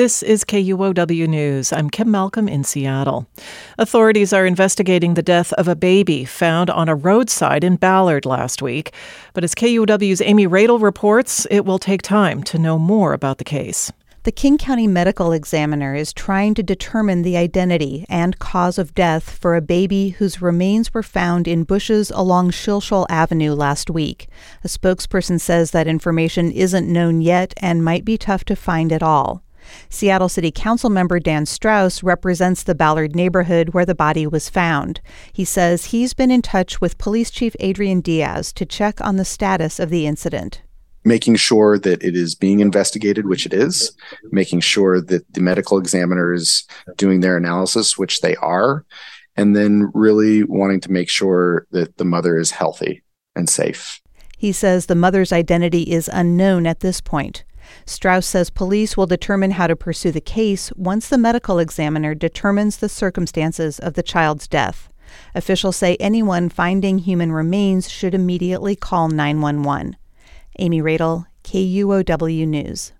This is KUOW News. I'm Kim Malcolm in Seattle. Authorities are investigating the death of a baby found on a roadside in Ballard last week. But as KUOW's Amy Radil reports, it will take time to know more about the case. The King County Medical Examiner is trying to determine the identity and cause of death for a baby whose remains were found in bushes along Shilshole Avenue last week. A spokesperson says that information isn't known yet and might be tough to find at all. Seattle City Council member Dan Strauss represents the Ballard neighborhood where the body was found. He says he's been in touch with Police Chief Adrian Diaz to check on the status of the incident making sure that it is being investigated, which it is, making sure that the medical examiner is doing their analysis, which they are, and then really wanting to make sure that the mother is healthy and safe. He says the mother's identity is unknown at this point. Strauss says police will determine how to pursue the case once the medical examiner determines the circumstances of the child's death. Officials say anyone finding human remains should immediately call 911. Amy Radil, KUOW News.